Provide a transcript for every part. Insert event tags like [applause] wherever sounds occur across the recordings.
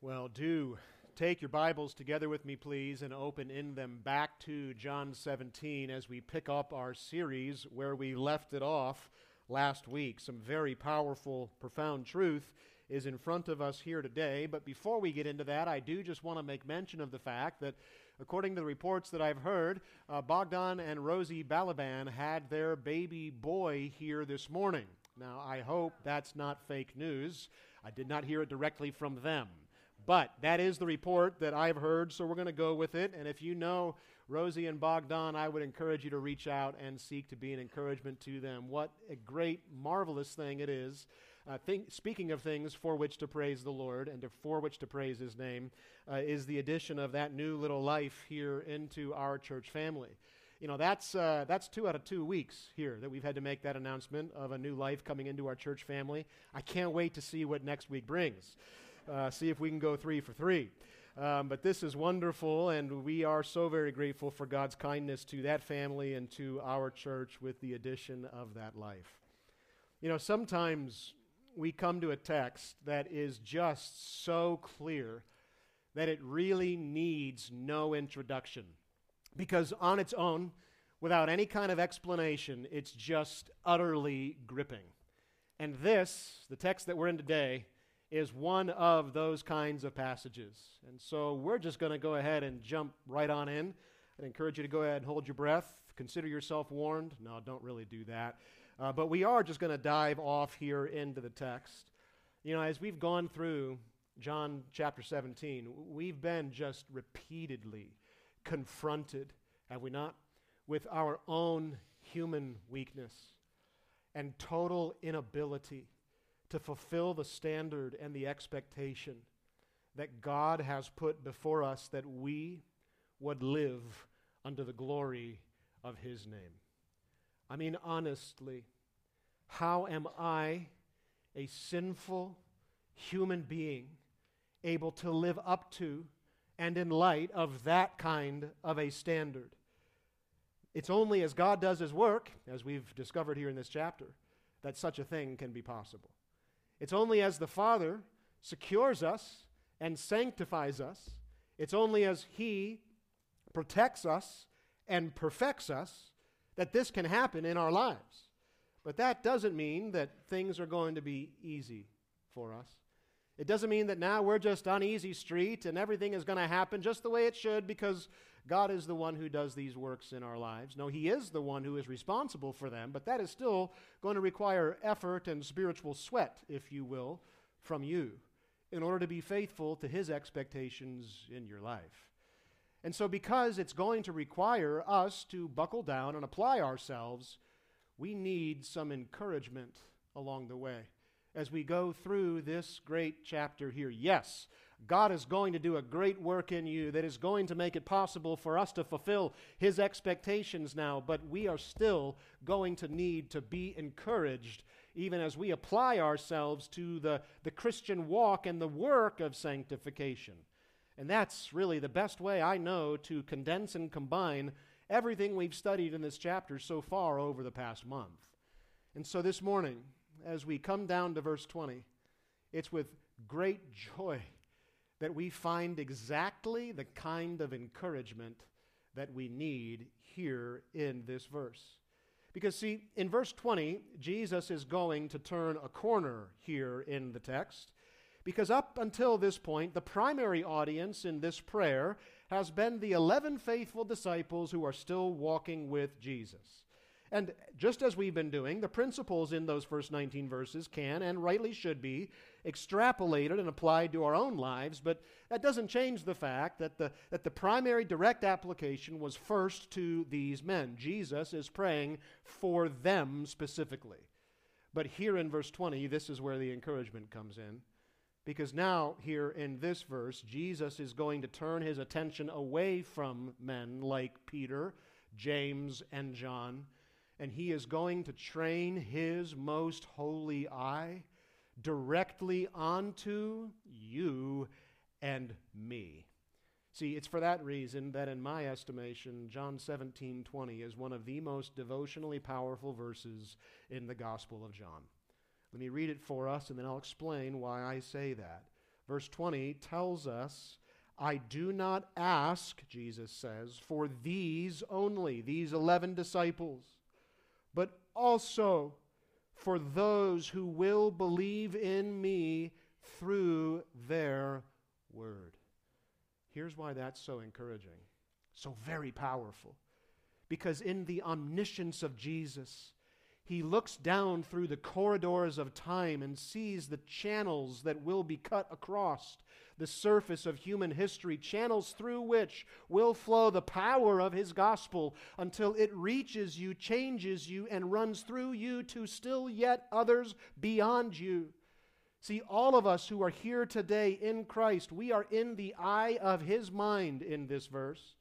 Well, do take your Bibles together with me, please, and open in them back to John 17 as we pick up our series where we left it off last week. Some very powerful, profound truth is in front of us here today. But before we get into that, I do just want to make mention of the fact that, according to the reports that I've heard, uh, Bogdan and Rosie Balaban had their baby boy here this morning. Now, I hope that's not fake news. I did not hear it directly from them. But that is the report that I've heard, so we're going to go with it. And if you know Rosie and Bogdan, I would encourage you to reach out and seek to be an encouragement to them. What a great, marvelous thing it is. Uh, think, speaking of things for which to praise the Lord and to, for which to praise His name, uh, is the addition of that new little life here into our church family. You know, that's, uh, that's two out of two weeks here that we've had to make that announcement of a new life coming into our church family. I can't wait to see what next week brings uh, see if we can go three for three. Um, but this is wonderful, and we are so very grateful for God's kindness to that family and to our church with the addition of that life. You know, sometimes we come to a text that is just so clear that it really needs no introduction. Because on its own, without any kind of explanation, it's just utterly gripping. And this, the text that we're in today, is one of those kinds of passages. And so we're just going to go ahead and jump right on in. I'd encourage you to go ahead and hold your breath. Consider yourself warned. No, don't really do that. Uh, but we are just going to dive off here into the text. You know, as we've gone through John chapter 17, we've been just repeatedly confronted, have we not, with our own human weakness and total inability to fulfill the standard and the expectation that God has put before us that we would live under the glory of His name. I mean, honestly, how am I, a sinful human being, able to live up to and in light of that kind of a standard? It's only as God does His work, as we've discovered here in this chapter, that such a thing can be possible. It's only as the Father secures us and sanctifies us, it's only as He protects us and perfects us that this can happen in our lives. But that doesn't mean that things are going to be easy for us. It doesn't mean that now we're just on easy street and everything is going to happen just the way it should because God is the one who does these works in our lives. No, He is the one who is responsible for them, but that is still going to require effort and spiritual sweat, if you will, from you in order to be faithful to His expectations in your life. And so, because it's going to require us to buckle down and apply ourselves, we need some encouragement along the way as we go through this great chapter here. Yes, God is going to do a great work in you that is going to make it possible for us to fulfill His expectations now, but we are still going to need to be encouraged even as we apply ourselves to the, the Christian walk and the work of sanctification. And that's really the best way I know to condense and combine everything we've studied in this chapter so far over the past month. And so this morning, as we come down to verse 20, it's with great joy that we find exactly the kind of encouragement that we need here in this verse. Because, see, in verse 20, Jesus is going to turn a corner here in the text. Because up until this point, the primary audience in this prayer has been the 11 faithful disciples who are still walking with Jesus. And just as we've been doing, the principles in those first 19 verses can and rightly should be extrapolated and applied to our own lives, but that doesn't change the fact that the, that the primary direct application was first to these men. Jesus is praying for them specifically. But here in verse 20, this is where the encouragement comes in. Because now, here in this verse, Jesus is going to turn his attention away from men like Peter, James, and John and he is going to train his most holy eye directly onto you and me. See, it's for that reason that, in my estimation, John 17 20 is one of the most devotionally powerful verses in the Gospel of John. Let me read it for us, and then I'll explain why I say that. Verse 20 tells us, I do not ask, Jesus says, for these only, these 11 disciples, but also for those who will believe in me through their word. Here's why that's so encouraging, so very powerful. Because in the omniscience of Jesus, he looks down through the corridors of time and sees the channels that will be cut across the surface of human history, channels through which will flow the power of his gospel until it reaches you, changes you, and runs through you to still yet others beyond you. See, all of us who are here today in Christ, we are in the eye of his mind in this verse.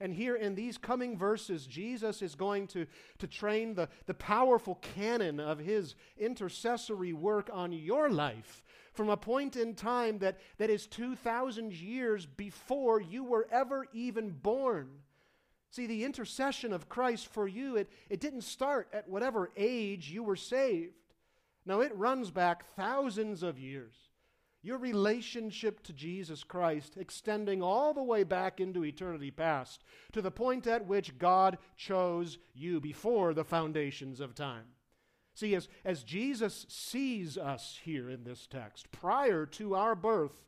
And here in these coming verses, Jesus is going to, to train the, the powerful cannon of his intercessory work on your life from a point in time that, that is 2,000 years before you were ever even born. See, the intercession of Christ for you, it, it didn't start at whatever age you were saved. No, it runs back thousands of years. Your relationship to Jesus Christ extending all the way back into eternity past to the point at which God chose you before the foundations of time. See, as, as Jesus sees us here in this text, prior to our birth,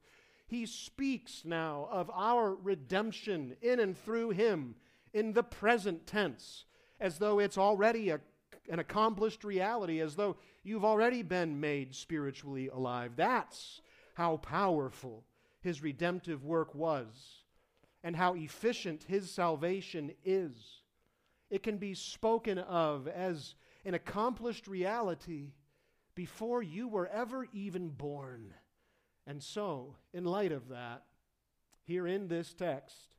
he speaks now of our redemption in and through him in the present tense, as though it's already a, an accomplished reality, as though you've already been made spiritually alive. That's how powerful his redemptive work was and how efficient his salvation is. It can be spoken of as an accomplished reality before you were ever even born. And so, in light of that, here in this text,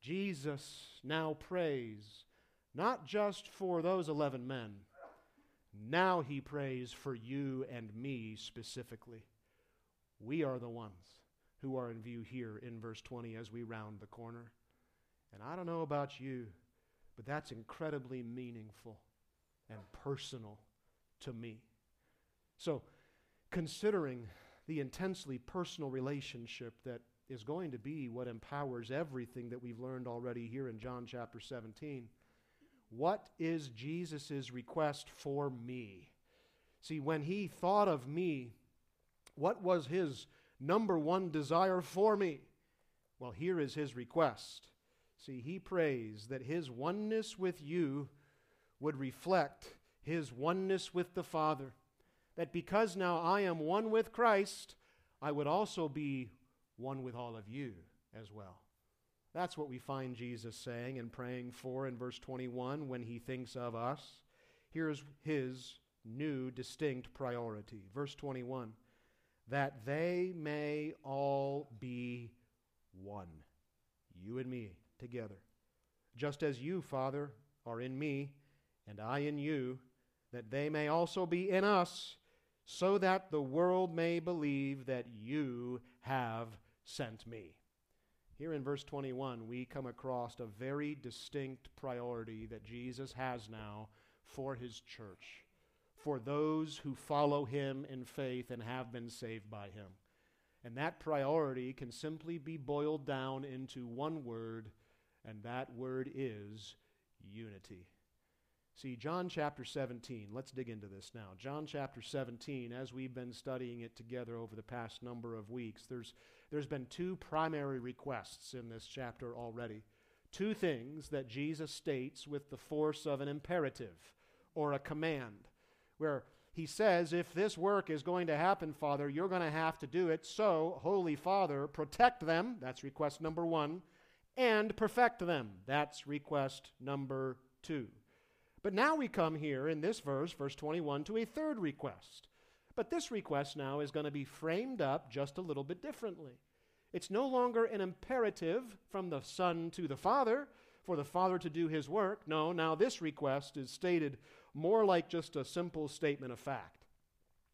Jesus now prays not just for those 11 men, now he prays for you and me specifically. We are the ones who are in view here in verse 20 as we round the corner. And I don't know about you, but that's incredibly meaningful and personal to me. So, considering the intensely personal relationship that is going to be what empowers everything that we've learned already here in John chapter 17, what is Jesus' request for me? See, when he thought of me, what was his number one desire for me? Well, here is his request. See, he prays that his oneness with you would reflect his oneness with the Father. That because now I am one with Christ, I would also be one with all of you as well. That's what we find Jesus saying and praying for in verse 21 when he thinks of us. Here's his new distinct priority. Verse 21 that they may all be one, you and me together. Just as you, Father, are in me, and I in you, that they may also be in us, so that the world may believe that you have sent me. Here in verse 21, we come across a very distinct priority that Jesus has now for his church, for those who follow him in faith and have been saved by him. And that priority can simply be boiled down into one word, and that word is unity. See, John chapter 17, let's dig into this now. John chapter 17, as we've been studying it together over the past number of weeks, there's, there's been two primary requests in this chapter already. Two things that Jesus states with the force of an imperative or a command, where he says, If this work is going to happen, Father, you're going to have to do it. So, Holy Father, protect them. That's request number one. And perfect them. That's request number two. But now we come here in this verse, verse 21, to a third request. But this request now is going to be framed up just a little bit differently. It's no longer an imperative from the Son to the Father for the Father to do his work. No, now this request is stated more like just a simple statement of fact.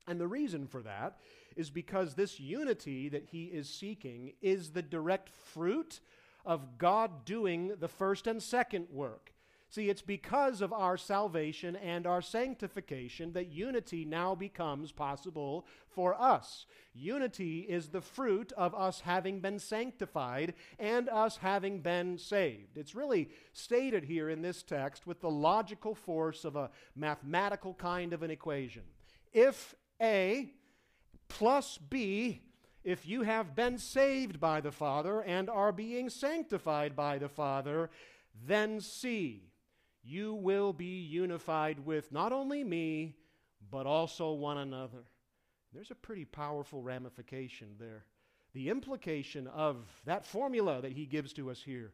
And the reason for that is because this unity that he is seeking is the direct fruit of God doing the first and second work. See, it's because of our salvation and our sanctification that unity now becomes possible for us. Unity is the fruit of us having been sanctified and us having been saved. It's really stated here in this text with the logical force of a mathematical kind of an equation. If A plus B, if you have been saved by the Father and are being sanctified by the Father, then C you will be unified with not only me, but also one another. There's a pretty powerful ramification there. The implication of that formula that he gives to us here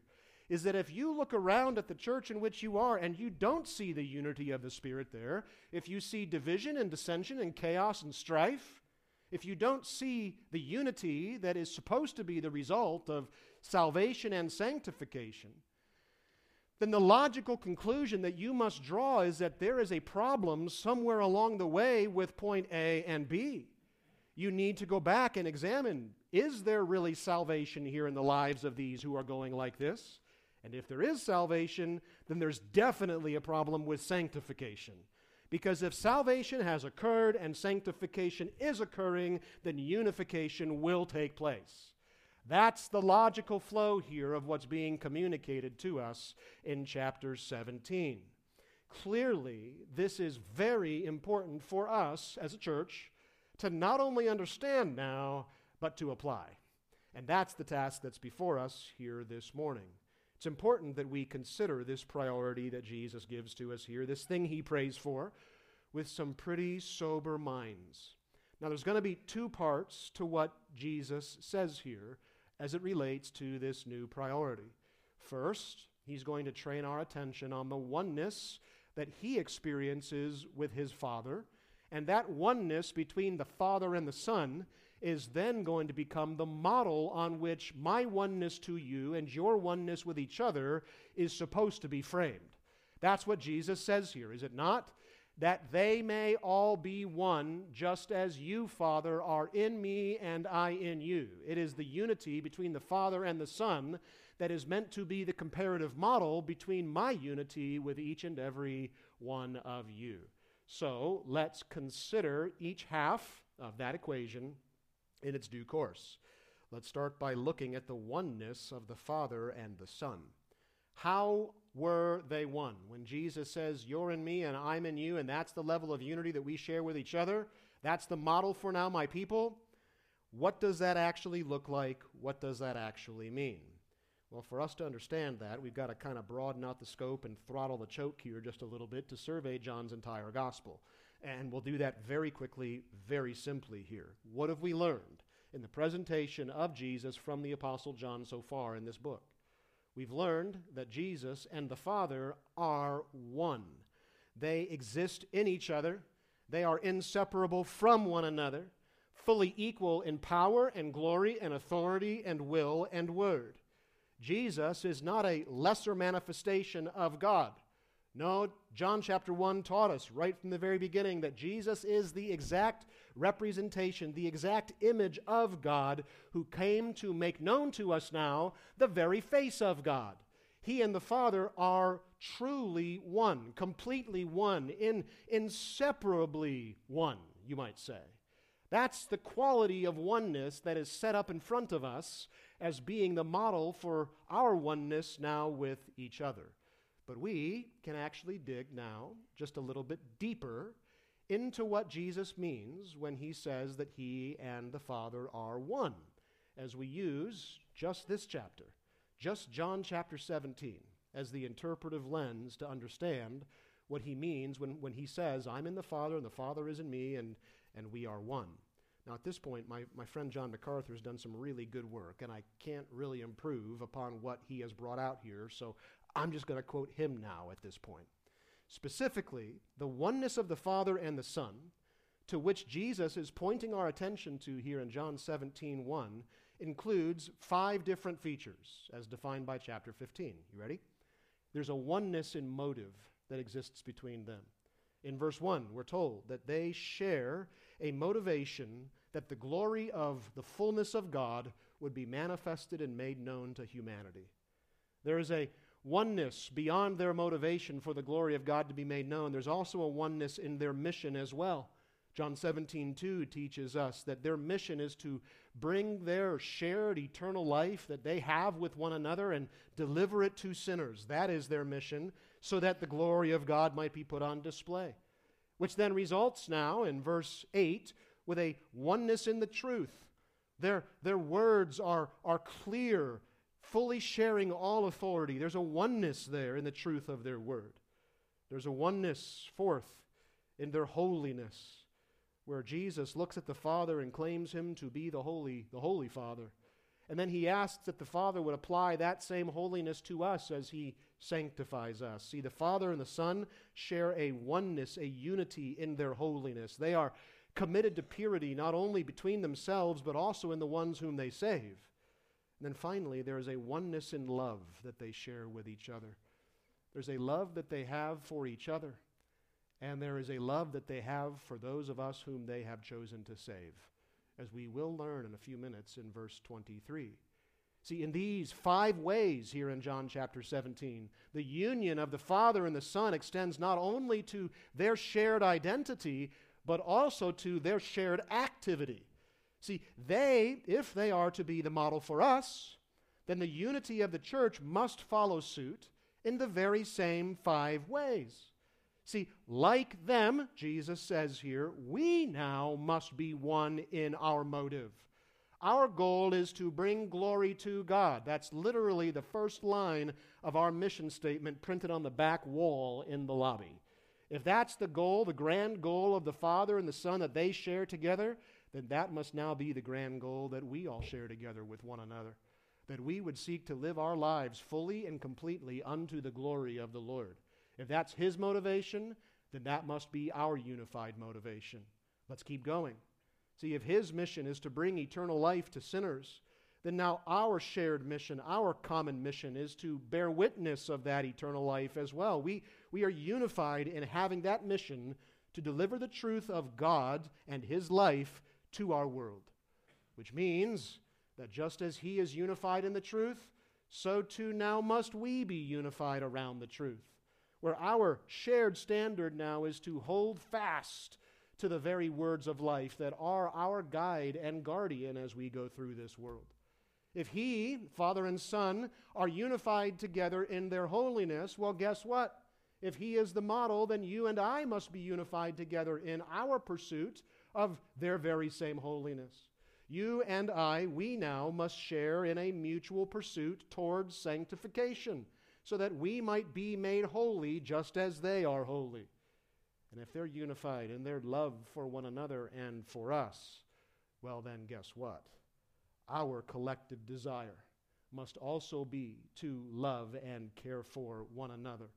is that if you look around at the church in which you are and you don't see the unity of the Spirit there, if you see division and dissension and chaos and strife, if you don't see the unity that is supposed to be the result of salvation and sanctification, then the logical conclusion that you must draw is that there is a problem somewhere along the way with point A and B. You need to go back and examine is there really salvation here in the lives of these who are going like this? And if there is salvation, then there's definitely a problem with sanctification. Because if salvation has occurred and sanctification is occurring, then unification will take place. That's the logical flow here of what's being communicated to us in chapter 17. Clearly, this is very important for us as a church to not only understand now, but to apply. And that's the task that's before us here this morning. It's important that we consider this priority that Jesus gives to us here, this thing he prays for, with some pretty sober minds. Now, there's going to be two parts to what Jesus says here as it relates to this new priority. First, he's going to train our attention on the oneness that he experiences with his Father, and that oneness between the Father and the Son is then going to become the model on which my oneness to you and your oneness with each other is supposed to be framed. That's what Jesus says here, is it not? That they may all be one, just as you, Father, are in me and I in you. It is the unity between the Father and the Son that is meant to be the comparative model between my unity with each and every one of you. So let's consider each half of that equation in its due course. Let's start by looking at the oneness of the Father and the Son. How were they one? When Jesus says, You're in me and I'm in you, and that's the level of unity that we share with each other, that's the model for now, my people. What does that actually look like? What does that actually mean? Well, for us to understand that, we've got to kind of broaden out the scope and throttle the choke here just a little bit to survey John's entire gospel. And we'll do that very quickly, very simply here. What have we learned in the presentation of Jesus from the Apostle John so far in this book? We've learned that Jesus and the Father are one. They exist in each other, they are inseparable from one another, fully equal in power and glory and authority and will and word. Jesus is not a lesser manifestation of God. No, John chapter 1 taught us right from the very beginning that Jesus is the exact representation, the exact image of God who came to make known to us now the very face of God. He and the Father are truly one, completely one, in, inseparably one, you might say. That's the quality of oneness that is set up in front of us as being the model for our oneness now with each other. But we can actually dig now just a little bit deeper into what Jesus means when he says that he and the Father are one, as we use just this chapter, just John chapter 17, as the interpretive lens to understand what he means when, when he says, I'm in the Father and the Father is in me and, and we are one. Now, at this point, my, my friend John MacArthur has done some really good work, and I can't really improve upon what he has brought out here, so I'm just going to quote him now at this point. Specifically, the oneness of the Father and the Son, to which Jesus is pointing our attention to here in John 17 1, includes five different features as defined by chapter 15. You ready? There's a oneness in motive that exists between them. In verse 1, we're told that they share a motivation that the glory of the fullness of God would be manifested and made known to humanity. There is a oneness beyond their motivation for the glory of God to be made known, there's also a oneness in their mission as well. John 17, 2 teaches us that their mission is to bring their shared eternal life that they have with one another and deliver it to sinners. That is their mission, so that the glory of God might be put on display. Which then results now in verse 8 with a oneness in the truth. Their, their words are, are clear, fully sharing all authority. There's a oneness there in the truth of their word. There's a oneness, fourth, in their holiness, where Jesus looks at the Father and claims him to be the holy, the holy Father. And then he asks that the Father would apply that same holiness to us as he sanctifies us. See, the Father and the Son share a oneness, a unity in their holiness. They are committed to purity not only between themselves, but also in the ones whom they save. And then finally, there is a oneness in love that they share with each other. There's a love that they have for each other, and there is a love that they have for those of us whom they have chosen to save, as we will learn in a few minutes in verse 23. See, in these five ways here in John chapter 17, the union of the Father and the Son extends not only to their shared identity, but also to their shared activity. See, they, if they are to be the model for us, then the unity of the church must follow suit in the very same five ways. See, like them, Jesus says here, we now must be one in our motive. Our goal is to bring glory to God. That's literally the first line of our mission statement printed on the back wall in the lobby. If that's the goal, the grand goal of the Father and the Son that they share together, then that must now be the grand goal that we all share together with one another. That we would seek to live our lives fully and completely unto the glory of the Lord. If that's His motivation, then that must be our unified motivation. Let's keep going. See, if His mission is to bring eternal life to sinners, then now our shared mission, our common mission, is to bear witness of that eternal life as well. We, we are unified in having that mission to deliver the truth of God and His life to our world. Which means that just as He is unified in the truth, so too now must we be unified around the truth. Where our shared standard now is to hold fast to the very words of life that are our guide and guardian as we go through this world. If He, Father and Son, are unified together in their holiness, well, guess what? If He is the model, then you and I must be unified together in our pursuit of their very same holiness. You and I, we now must share in a mutual pursuit towards sanctification, so that we might be made holy just as they are holy. And if they're unified in their love for one another and for us, well, then guess what? Our collective desire must also be to love and care for one another,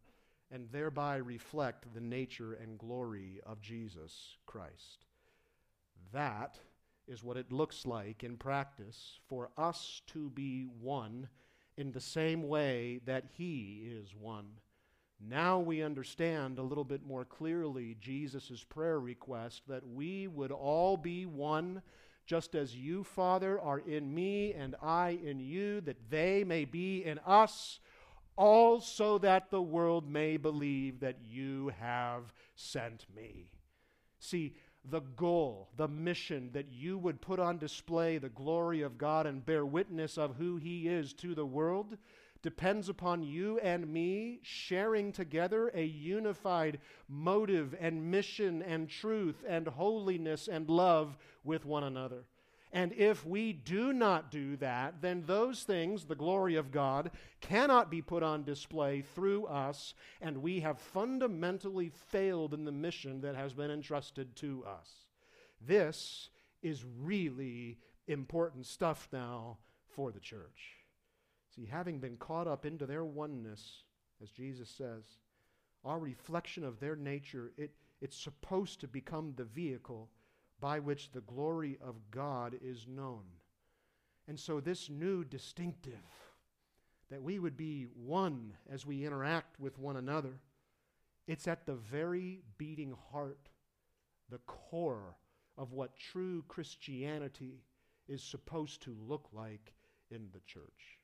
and thereby reflect the nature and glory of Jesus Christ. That is what it looks like in practice for us to be one in the same way that He is one. Now we understand a little bit more clearly Jesus' prayer request that we would all be one, just as you, Father, are in me and I in you, that they may be in us, all so that the world may believe that you have sent me. See, the goal, the mission that you would put on display the glory of God and bear witness of who He is to the world depends upon you and me sharing together a unified motive and mission and truth and holiness and love with one another. And if we do not do that, then those things, the glory of God, cannot be put on display through us, and we have fundamentally failed in the mission that has been entrusted to us. This is really important stuff now for the church. See, having been caught up into their oneness, as Jesus says, our reflection of their nature, it, it's supposed to become the vehicle by which the glory of God is known. And so, this new distinctive, that we would be one as we interact with one another, it's at the very beating heart, the core of what true Christianity is supposed to look like in the church.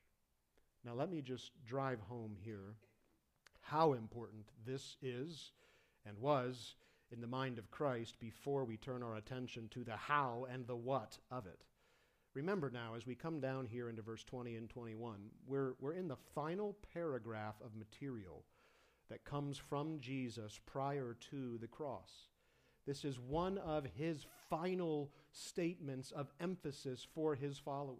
Now, let me just drive home here how important this is and was in the mind of Christ before we turn our attention to the how and the what of it. Remember now, as we come down here into verse 20 and 21, we're, we're in the final paragraph of material that comes from Jesus prior to the cross. This is one of his final statements of emphasis for his followers.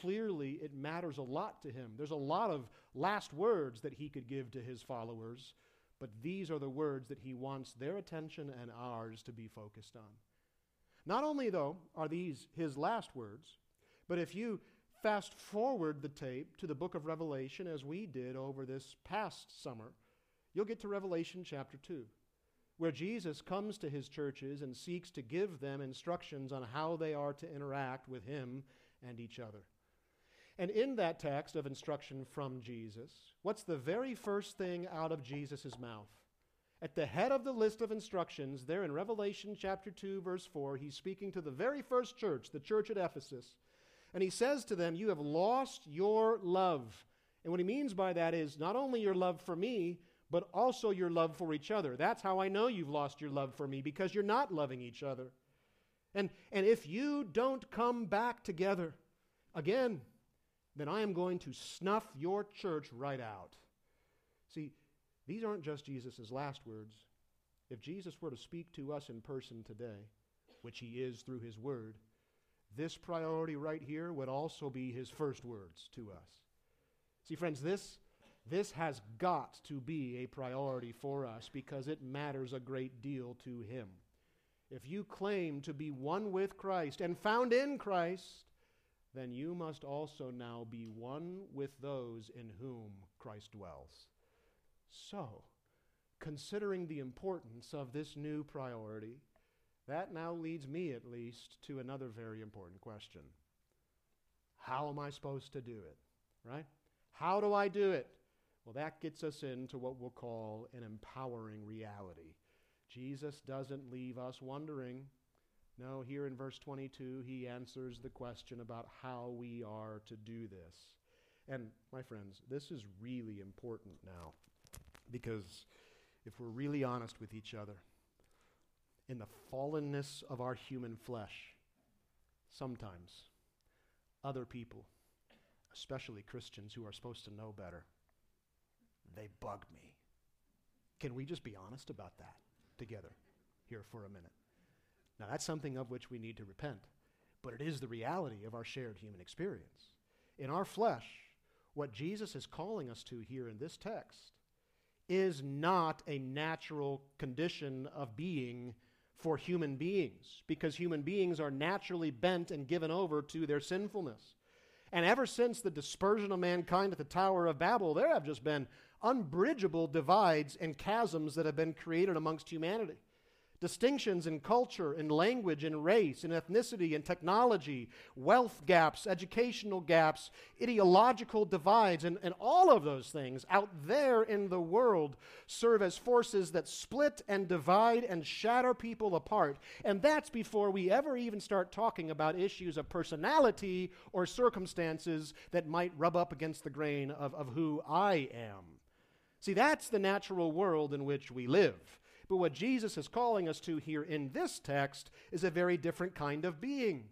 Clearly, it matters a lot to him. There's a lot of last words that he could give to his followers, but these are the words that he wants their attention and ours to be focused on. Not only, though, are these his last words, but if you fast forward the tape to the book of Revelation, as we did over this past summer, you'll get to Revelation chapter 2, where Jesus comes to his churches and seeks to give them instructions on how they are to interact with him and each other. And in that text of instruction from Jesus, what's the very first thing out of Jesus' mouth? At the head of the list of instructions, there in Revelation chapter 2, verse 4, he's speaking to the very first church, the church at Ephesus. And he says to them, You have lost your love. And what he means by that is not only your love for me, but also your love for each other. That's how I know you've lost your love for me, because you're not loving each other. And, and if you don't come back together, again, then I am going to snuff your church right out. See, these aren't just Jesus' last words. If Jesus were to speak to us in person today, which he is through his word, this priority right here would also be his first words to us. See, friends, this, this has got to be a priority for us because it matters a great deal to him. If you claim to be one with Christ and found in Christ, then you must also now be one with those in whom Christ dwells. So, considering the importance of this new priority, that now leads me at least to another very important question. How am I supposed to do it? Right? How do I do it? Well, that gets us into what we'll call an empowering reality. Jesus doesn't leave us wondering. No, here in verse 22, he answers the question about how we are to do this. And, my friends, this is really important now. Because if we're really honest with each other, in the fallenness of our human flesh, sometimes other people, especially Christians who are supposed to know better, they bug me. Can we just be honest about that together here for a minute? Now, that's something of which we need to repent, but it is the reality of our shared human experience. In our flesh, what Jesus is calling us to here in this text is not a natural condition of being for human beings because human beings are naturally bent and given over to their sinfulness. And ever since the dispersion of mankind at the Tower of Babel, there have just been unbridgeable divides and chasms that have been created amongst humanity distinctions in culture, in language, in race, in ethnicity, in technology, wealth gaps, educational gaps, ideological divides, and, and all of those things out there in the world serve as forces that split and divide and shatter people apart. And that's before we ever even start talking about issues of personality or circumstances that might rub up against the grain of, of who I am. See, that's the natural world in which we live. But what Jesus is calling us to here in this text is a very different kind of being.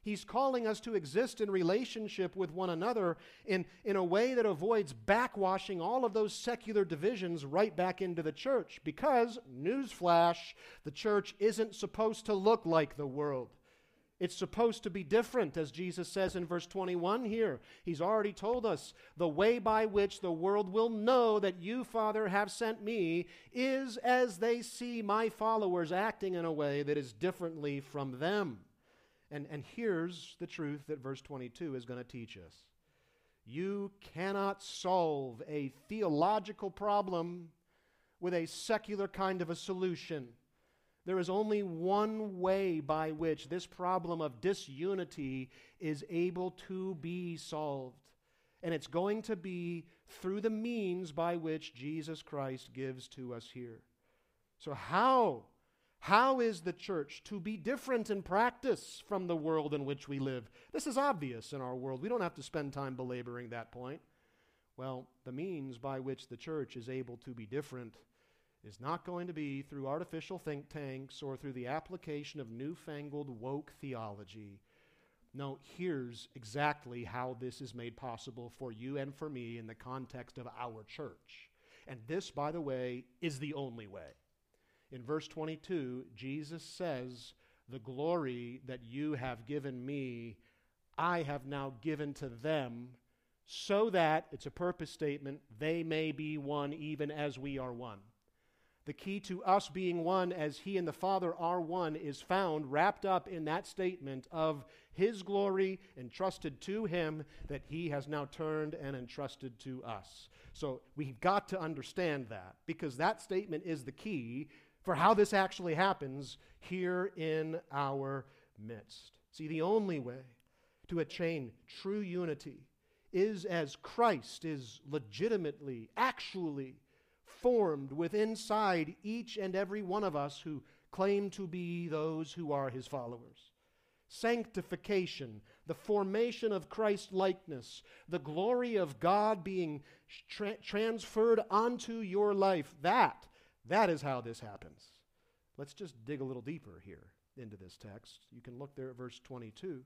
He's calling us to exist in relationship with one another in, in a way that avoids backwashing all of those secular divisions right back into the church. Because, newsflash, the church isn't supposed to look like the world. It's supposed to be different, as Jesus says in verse 21 here. He's already told us the way by which the world will know that you, Father, have sent me is as they see my followers acting in a way that is differently from them. And, and here's the truth that verse 22 is going to teach us you cannot solve a theological problem with a secular kind of a solution. There is only one way by which this problem of disunity is able to be solved. And it's going to be through the means by which Jesus Christ gives to us here. So, how? How is the church to be different in practice from the world in which we live? This is obvious in our world. We don't have to spend time belaboring that point. Well, the means by which the church is able to be different is not going to be through artificial think tanks or through the application of newfangled woke theology. No, here's exactly how this is made possible for you and for me in the context of our church. And this, by the way, is the only way. In verse 22, Jesus says, The glory that you have given me, I have now given to them so that, it's a purpose statement, they may be one even as we are one. The key to us being one as He and the Father are one is found wrapped up in that statement of His glory entrusted to Him that He has now turned and entrusted to us. So we've got to understand that because that statement is the key for how this actually happens here in our midst. See, the only way to attain true unity is as Christ is legitimately, actually formed within inside each and every one of us who claim to be those who are his followers. Sanctification, the formation of Christ likeness, the glory of God being tra- transferred onto your life, that, that is how this happens. Let's just dig a little deeper here into this text. You can look there at verse 22.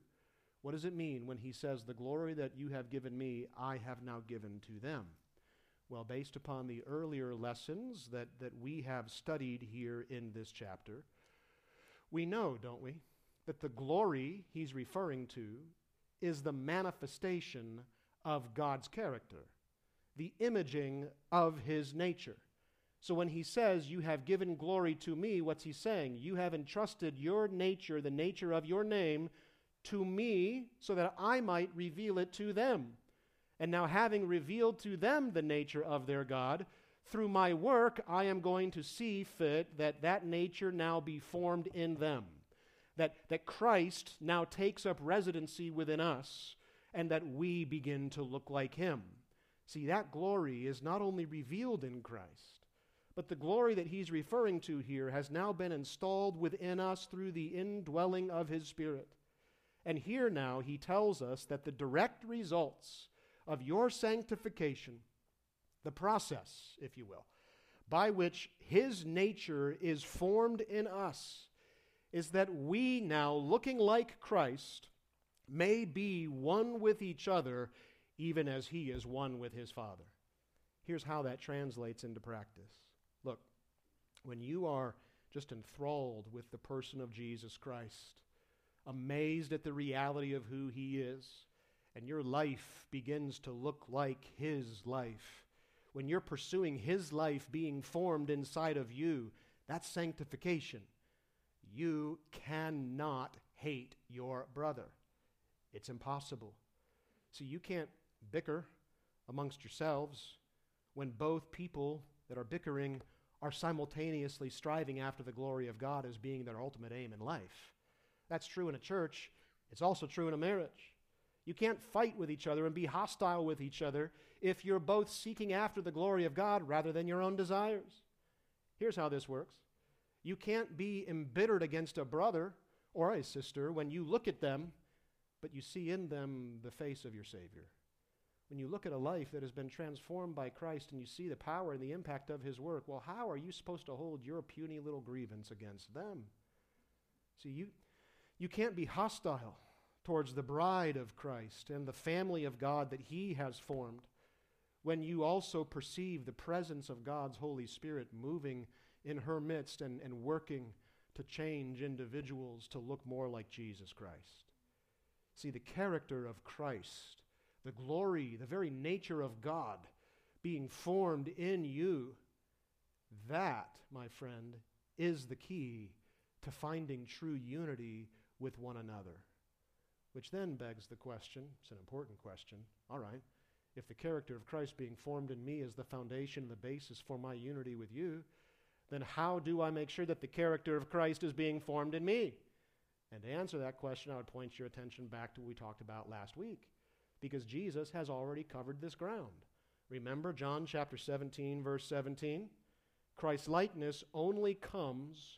What does it mean when he says, The glory that you have given me, I have now given to them? Well, based upon the earlier lessons that, that we have studied here in this chapter, we know, don't we, that the glory he's referring to is the manifestation of God's character, the imaging of his nature. So when he says, You have given glory to me, what's he saying? You have entrusted your nature, the nature of your name, to me so that I might reveal it to them. And now, having revealed to them the nature of their God, through my work, I am going to see fit that that nature now be formed in them. That, that Christ now takes up residency within us, and that we begin to look like him. See, that glory is not only revealed in Christ, but the glory that he's referring to here has now been installed within us through the indwelling of his Spirit. And here now he tells us that the direct results of your sanctification, the process, if you will, by which his nature is formed in us, is that we now, looking like Christ, may be one with each other, even as he is one with his Father. Here's how that translates into practice. Look, when you are just enthralled with the person of Jesus Christ, amazed at the reality of who He is, and your life begins to look like His life, when you're pursuing His life being formed inside of you, that's sanctification. You cannot hate your brother. It's impossible. See, you can't bicker amongst yourselves when both people that are bickering are simultaneously striving after the glory of God as being their ultimate aim in life. That's true in a church, it's also true in a marriage. You can't fight with each other and be hostile with each other if you're both seeking after the glory of God rather than your own desires. Here's how this works you can't be embittered against a brother or a sister when you look at them, but you see in them the face of your Savior. When you look at a life that has been transformed by Christ and you see the power and the impact of His work, well, how are you supposed to hold your puny little grievance against them? See, you, you can't be hostile towards the bride of Christ and the family of God that He has formed when you also perceive the presence of God's Holy Spirit moving in her midst and, and working to change individuals to look more like Jesus Christ. See, the character of Christ, the glory, the very nature of God being formed in you, that, my friend, is the key to finding true unity with one another. Which then begs the question it's an important question. All right, if the character of Christ being formed in me is the foundation, the basis for my unity with you, then how do I make sure that the character of Christ is being formed in me? And to answer that question, I would point your attention back to what we talked about last week, because Jesus has already covered this ground. Remember John chapter 17, verse 17? Christ's likeness only comes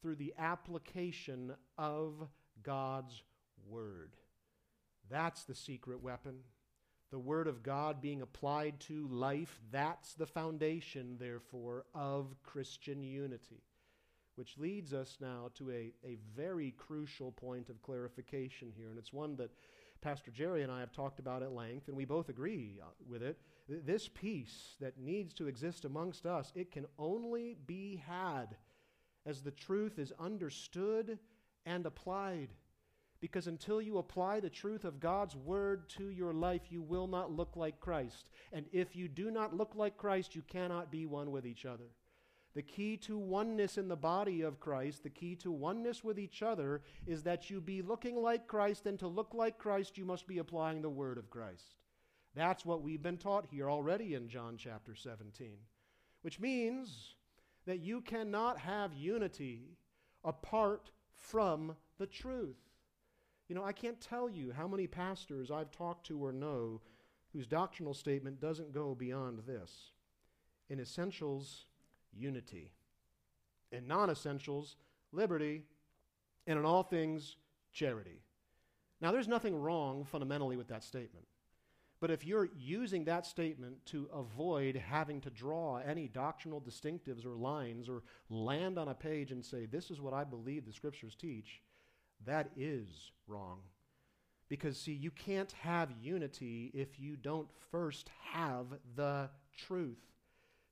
through the application of God's Word. That's the secret weapon. The Word of God being applied to life, that's the foundation, therefore, of Christian unity. Which leads us now to a, a very crucial point of clarification here, and it's one that Pastor Jerry and I have talked about at length, and we both agree uh, with it. This peace that needs to exist amongst us, it can only be had as the truth is understood and applied. Because until you apply the truth of God's word to your life, you will not look like Christ. And if you do not look like Christ, you cannot be one with each other. The key to oneness in the body of Christ, the key to oneness with each other, is that you be looking like Christ, and to look like Christ, you must be applying the word of Christ. That's what we've been taught here already in John chapter 17, which means that you cannot have unity apart from the truth. You know, I can't tell you how many pastors I've talked to or know whose doctrinal statement doesn't go beyond this. In essentials, unity. In non essentials, liberty. And in all things, charity. Now, there's nothing wrong fundamentally with that statement. But if you're using that statement to avoid having to draw any doctrinal distinctives or lines or land on a page and say, this is what I believe the scriptures teach, that is wrong. Because, see, you can't have unity if you don't first have the truth.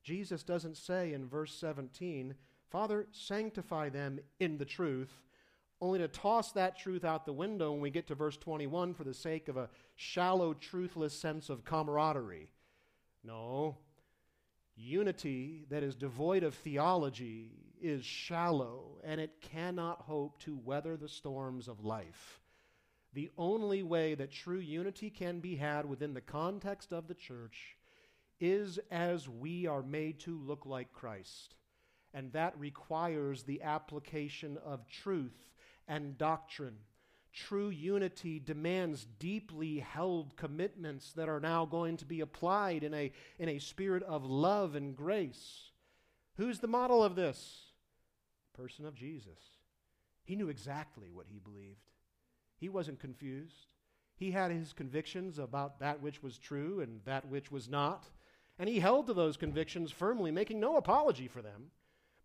Jesus doesn't say in verse 17, Father, sanctify them in the truth, only to toss that truth out the window when we get to verse 21 for the sake of a shallow, truthless sense of camaraderie. No. Unity that is devoid of theology is shallow, and it cannot hope to weather the storms of life. The only way that true unity can be had within the context of the church is as we are made to look like Christ. And that requires the application of truth and doctrine. True unity demands deeply held commitments that are now going to be applied in a, in a spirit of love and grace. Who's the model of this? Person of Jesus. He knew exactly what he believed, he wasn't confused. He had his convictions about that which was true and that which was not, and he held to those convictions firmly, making no apology for them.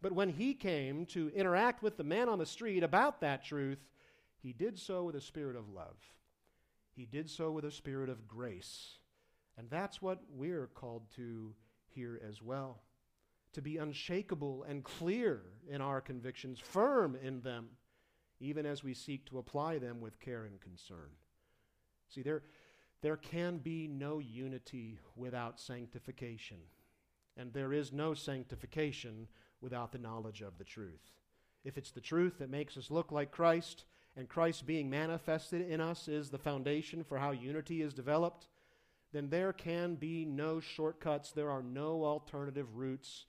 But when he came to interact with the man on the street about that truth, he did so with a spirit of love. He did so with a spirit of grace. And that's what we're called to here as well to be unshakable and clear in our convictions, firm in them, even as we seek to apply them with care and concern. See, there, there can be no unity without sanctification, and there is no sanctification without the knowledge of the truth. If it's the truth that makes us look like Christ, and Christ being manifested in us is the foundation for how unity is developed, then there can be no shortcuts. There are no alternative routes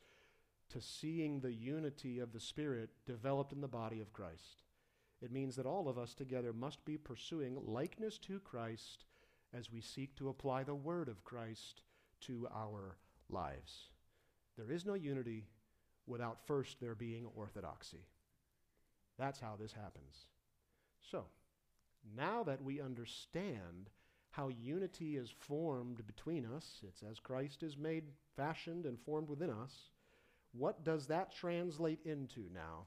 to seeing the unity of the Spirit developed in the body of Christ. It means that all of us together must be pursuing likeness to Christ as we seek to apply the Word of Christ to our lives. There is no unity without first there being orthodoxy. That's how this happens. So, now that we understand how unity is formed between us, it's as Christ is made, fashioned, and formed within us, what does that translate into now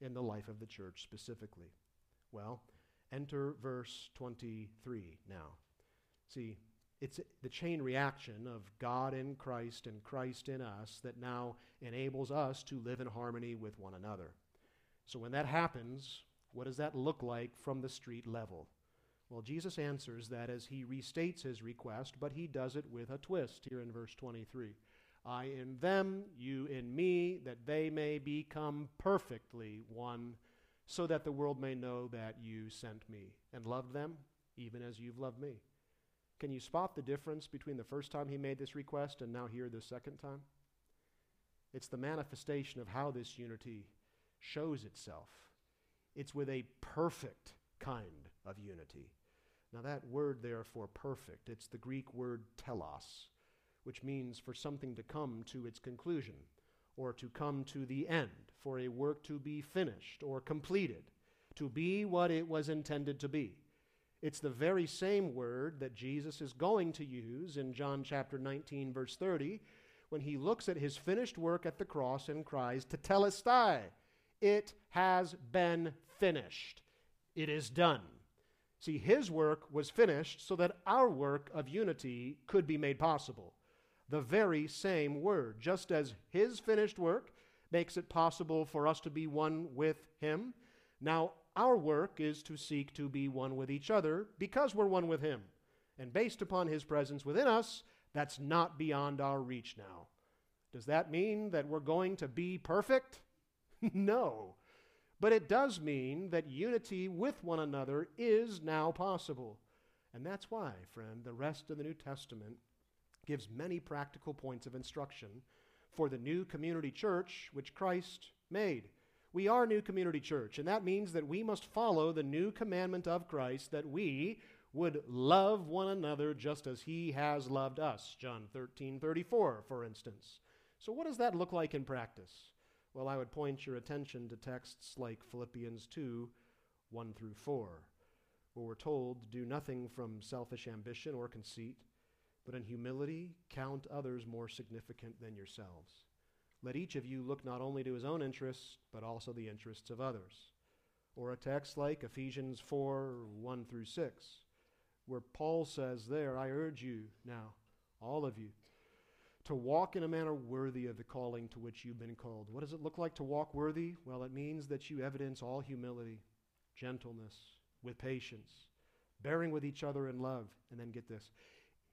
in the life of the church specifically? Well, enter verse 23 now. See, it's the chain reaction of God in Christ and Christ in us that now enables us to live in harmony with one another. So when that happens, what does that look like from the street level? Well, Jesus answers that as he restates his request, but he does it with a twist here in verse 23. I in them, you in me, that they may become perfectly one, so that the world may know that you sent me and loved them, even as you've loved me. Can you spot the difference between the first time he made this request and now here the second time? It's the manifestation of how this unity shows itself. It's with a perfect kind of unity. Now, that word there for perfect, it's the Greek word telos, which means for something to come to its conclusion, or to come to the end, for a work to be finished or completed, to be what it was intended to be. It's the very same word that Jesus is going to use in John chapter 19, verse 30, when he looks at his finished work at the cross and cries, Tetelestai, it has been finished. It is done. See, his work was finished so that our work of unity could be made possible. The very same word, just as his finished work makes it possible for us to be one with him. Now, our work is to seek to be one with each other because we're one with him. And based upon his presence within us, that's not beyond our reach now. Does that mean that we're going to be perfect? [laughs] no. But it does mean that unity with one another is now possible. And that's why, friend, the rest of the New Testament gives many practical points of instruction for the new community church which Christ made. We are new community church, and that means that we must follow the new commandment of Christ that we would love one another just as he has loved us. John 13, 34, for instance. So, what does that look like in practice? Well, I would point your attention to texts like Philippians 2 1 through 4, where we're told, Do nothing from selfish ambition or conceit, but in humility count others more significant than yourselves. Let each of you look not only to his own interests, but also the interests of others. Or a text like Ephesians 4 1 through 6, where Paul says, There, I urge you now, all of you, to walk in a manner worthy of the calling to which you've been called. What does it look like to walk worthy? Well, it means that you evidence all humility, gentleness, with patience, bearing with each other in love. And then get this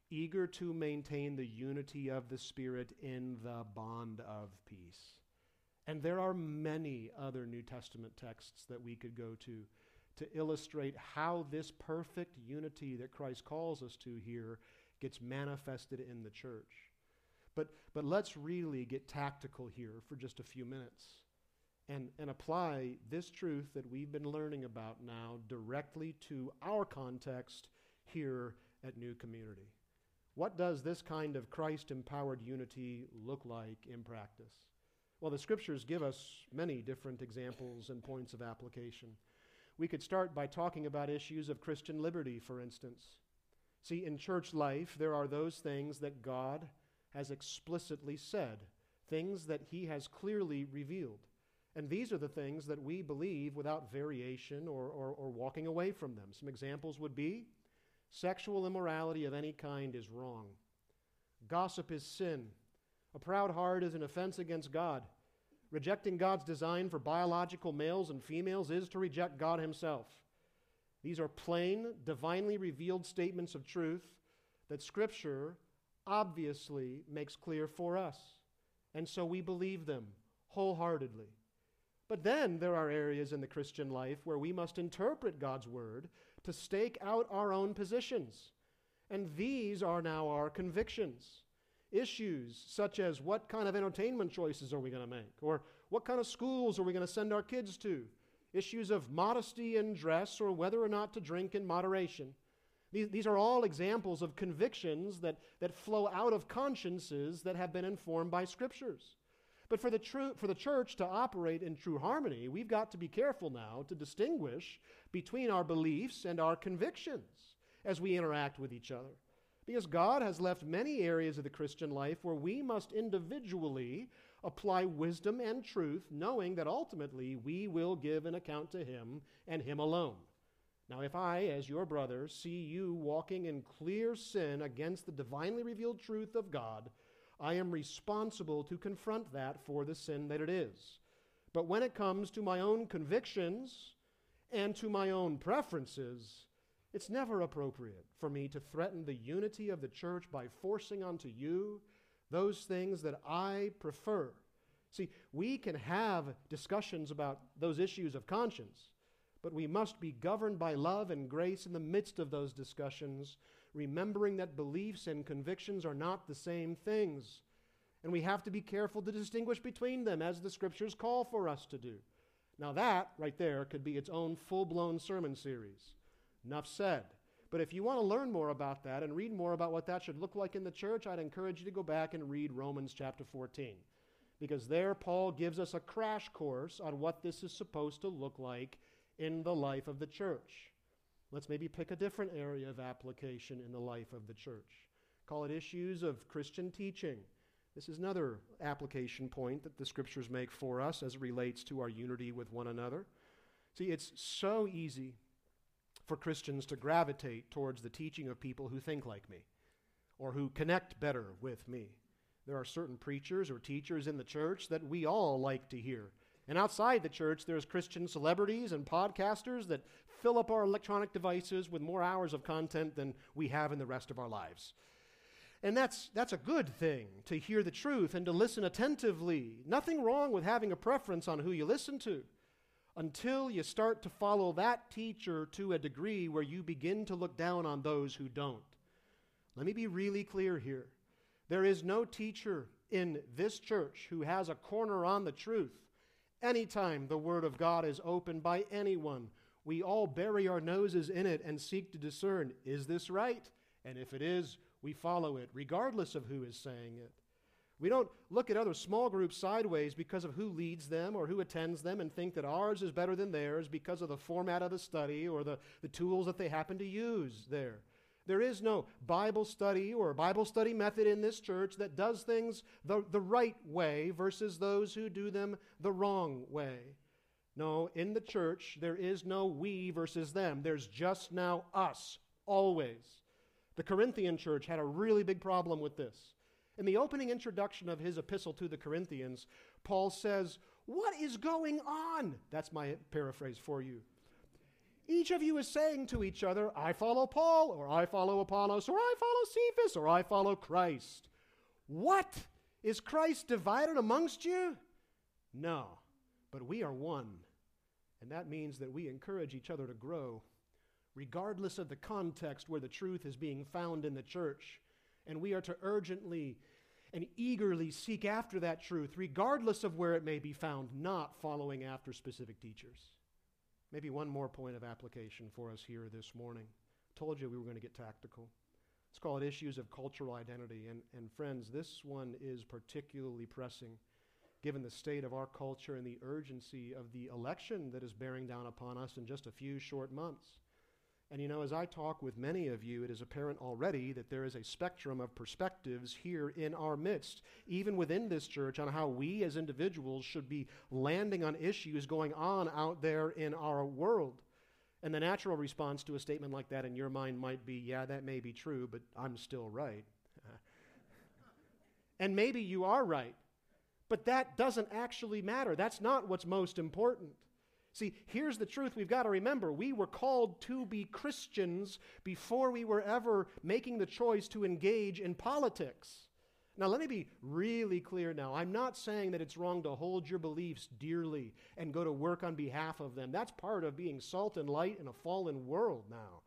eager to maintain the unity of the Spirit in the bond of peace. And there are many other New Testament texts that we could go to to illustrate how this perfect unity that Christ calls us to here gets manifested in the church. But, but let's really get tactical here for just a few minutes and, and apply this truth that we've been learning about now directly to our context here at New Community. What does this kind of Christ empowered unity look like in practice? Well, the scriptures give us many different examples and points of application. We could start by talking about issues of Christian liberty, for instance. See, in church life, there are those things that God has explicitly said, things that he has clearly revealed. And these are the things that we believe without variation or, or, or, walking away from them. Some examples would be sexual immorality of any kind is wrong, gossip is sin, a proud heart is an offense against God. Rejecting God's design for biological males and females is to reject God Himself. These are plain, divinely revealed statements of truth that Scripture obviously makes clear for us. And so we believe them wholeheartedly. But then there are areas in the Christian life where we must interpret God's word to stake out our own positions. And these are now our convictions. Issues such as what kind of entertainment choices are we going to make? Or what kind of schools are we going to send our kids to? Issues of modesty in dress or whether or not to drink in moderation. These, these are all examples of convictions that, that flow out of consciences that have been informed by scriptures. But for the, true, for the church to operate in true harmony, we've got to be careful now to distinguish between our beliefs and our convictions as we interact with each other. Because God has left many areas of the Christian life where we must individually apply wisdom and truth, knowing that ultimately we will give an account to Him and Him alone. Now, if I, as your brother, see you walking in clear sin against the divinely revealed truth of God, I am responsible to confront that for the sin that it is. But when it comes to my own convictions and to my own preferences, it's never appropriate for me to threaten the unity of the church by forcing onto you those things that I prefer. See, we can have discussions about those issues of conscience but we must be governed by love and grace in the midst of those discussions, remembering that beliefs and convictions are not the same things. And we have to be careful to distinguish between them as the scriptures call for us to do. Now, that right there could be its own full blown sermon series. Enough said. But if you want to learn more about that and read more about what that should look like in the church, I'd encourage you to go back and read Romans chapter 14. because there Paul gives us a crash course on what this is supposed to look like in the life of the church. Let's maybe pick a different area of application in the life of the church. Call it issues of Christian teaching. This is another application point that the scriptures make for us as it relates to our unity with one another. See, it's so easy for Christians to gravitate towards the teaching of people who think like me or who connect better with me. There are certain preachers or teachers in the church that we all like to hear. And outside the church, there's Christian celebrities and podcasters that fill up our electronic devices with more hours of content than we have in the rest of our lives. And that's, that's a good thing to hear the truth and to listen attentively. Nothing wrong with having a preference on who you listen to until you start to follow that teacher to a degree where you begin to look down on those who don't. Let me be really clear here. There is no teacher in this church who has a corner on the truth. Anytime the Word of God is opened by anyone, we all bury our noses in it and seek to discern is this right? And if it is, we follow it, regardless of who is saying it. We don't look at other small groups sideways because of who leads them or who attends them and think that ours is better than theirs because of the format of the study or the, the tools that they happen to use there. There is no Bible study or Bible study method in this church that does things the, the right way versus those who do them the wrong way. No, in the church, there is no we versus them. There's just now us, always. The Corinthian church had a really big problem with this. In the opening introduction of his epistle to the Corinthians, Paul says, What is going on? That's my paraphrase for you. Each of you is saying to each other, I follow Paul, or I follow Apollos, or I follow Cephas, or I follow Christ. What? Is Christ divided amongst you? No, but we are one. And that means that we encourage each other to grow, regardless of the context where the truth is being found in the church. And we are to urgently and eagerly seek after that truth, regardless of where it may be found, not following after specific teachers. Maybe one more point of application for us here this morning. Told you we were going to get tactical. Let's call it issues of cultural identity. And, and friends, this one is particularly pressing given the state of our culture and the urgency of the election that is bearing down upon us in just a few short months. And you know, as I talk with many of you, it is apparent already that there is a spectrum of perspectives here in our midst, even within this church, on how we as individuals should be landing on issues going on out there in our world. And the natural response to a statement like that in your mind might be, yeah, that may be true, but I'm still right. [laughs] and maybe you are right, but that doesn't actually matter. That's not what's most important. See, here's the truth we've got to remember. We were called to be Christians before we were ever making the choice to engage in politics. Now, let me be really clear now. I'm not saying that it's wrong to hold your beliefs dearly and go to work on behalf of them. That's part of being salt and light in a fallen world now,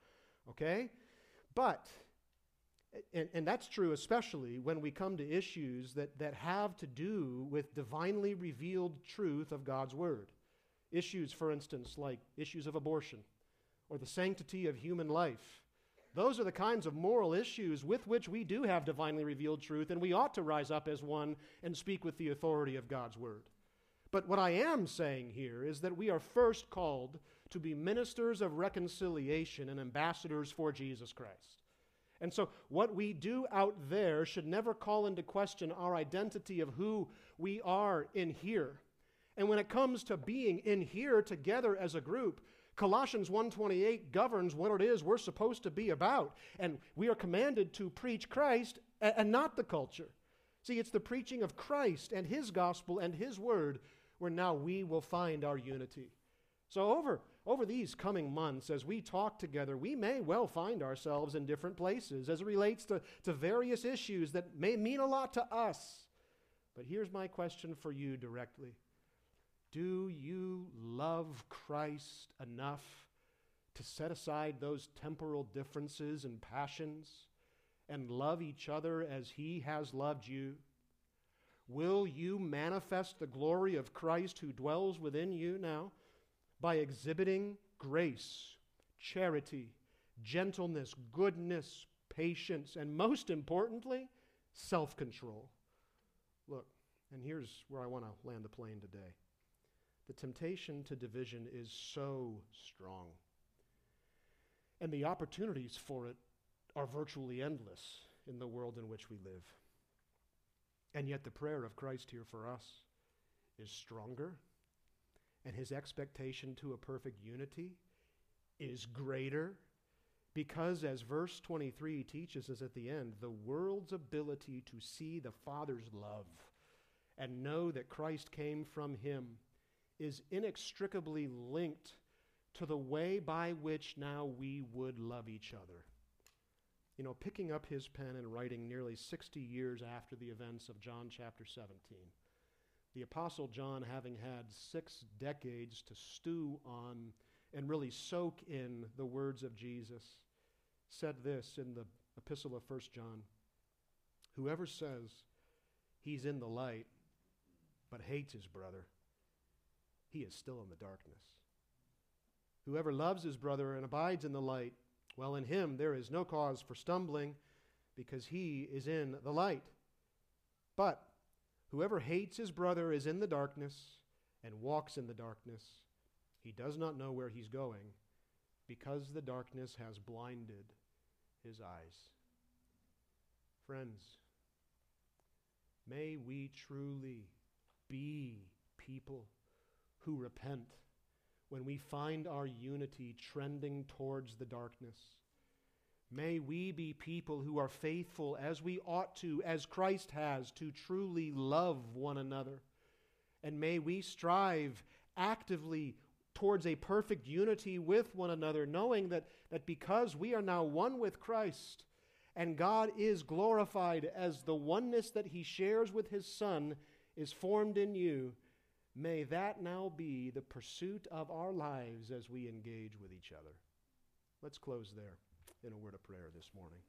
okay? But, and, and that's true especially when we come to issues that, that have to do with divinely revealed truth of God's Word. Issues, for instance, like issues of abortion or the sanctity of human life. Those are the kinds of moral issues with which we do have divinely revealed truth, and we ought to rise up as one and speak with the authority of God's word. But what I am saying here is that we are first called to be ministers of reconciliation and ambassadors for Jesus Christ. And so, what we do out there should never call into question our identity of who we are in here. And when it comes to being in here together as a group, Colossians 1:28 governs what it is we're supposed to be about, and we are commanded to preach Christ and not the culture. See, it's the preaching of Christ and his gospel and his word where now we will find our unity. So over over these coming months, as we talk together, we may well find ourselves in different places as it relates to, to various issues that may mean a lot to us. But here's my question for you directly do you love Christ enough to set aside those temporal differences and passions and love each other as He has loved you? Will you manifest the glory of Christ who dwells within you now by exhibiting grace, charity, gentleness, goodness, patience, and most importantly, self control? Look, And here's where I want to land the plane today. The temptation to division is so strong. And the opportunities for it are virtually endless in the world in which we live. And yet, the prayer of Christ here for us is stronger, and his expectation to a perfect unity is greater because, as verse 23 teaches us at the end, the world's ability to see the Father's love and know that Christ came from him is inextricably linked to the way by which now we would love each other. You know, picking up his pen and writing nearly 60 years after the events of John chapter 17, the Apostle John, having had six decades to stew on and really soak in the words of Jesus, said this in the epistle of 1 John Whoever says he's in the light but hates his brother, he is still in the darkness. Whoever loves his brother and abides in the light, well, in him there is no cause for stumbling because he is in the light. But whoever hates his brother is in the darkness and walks in the darkness. He does not know where he's going because the darkness has blinded his eyes. Friends, may we truly be people who repent when we find our unity trending towards the darkness. May we be people who are faithful as we ought to, as Christ has, to truly love one another. And may we strive actively towards a perfect unity with one another, knowing that, that because we are now one with Christ and God is glorified as the oneness that He shares with His Son is formed in you, may that now be the pursuit of our lives as we engage with each other. Let's close there in a word of prayer this morning.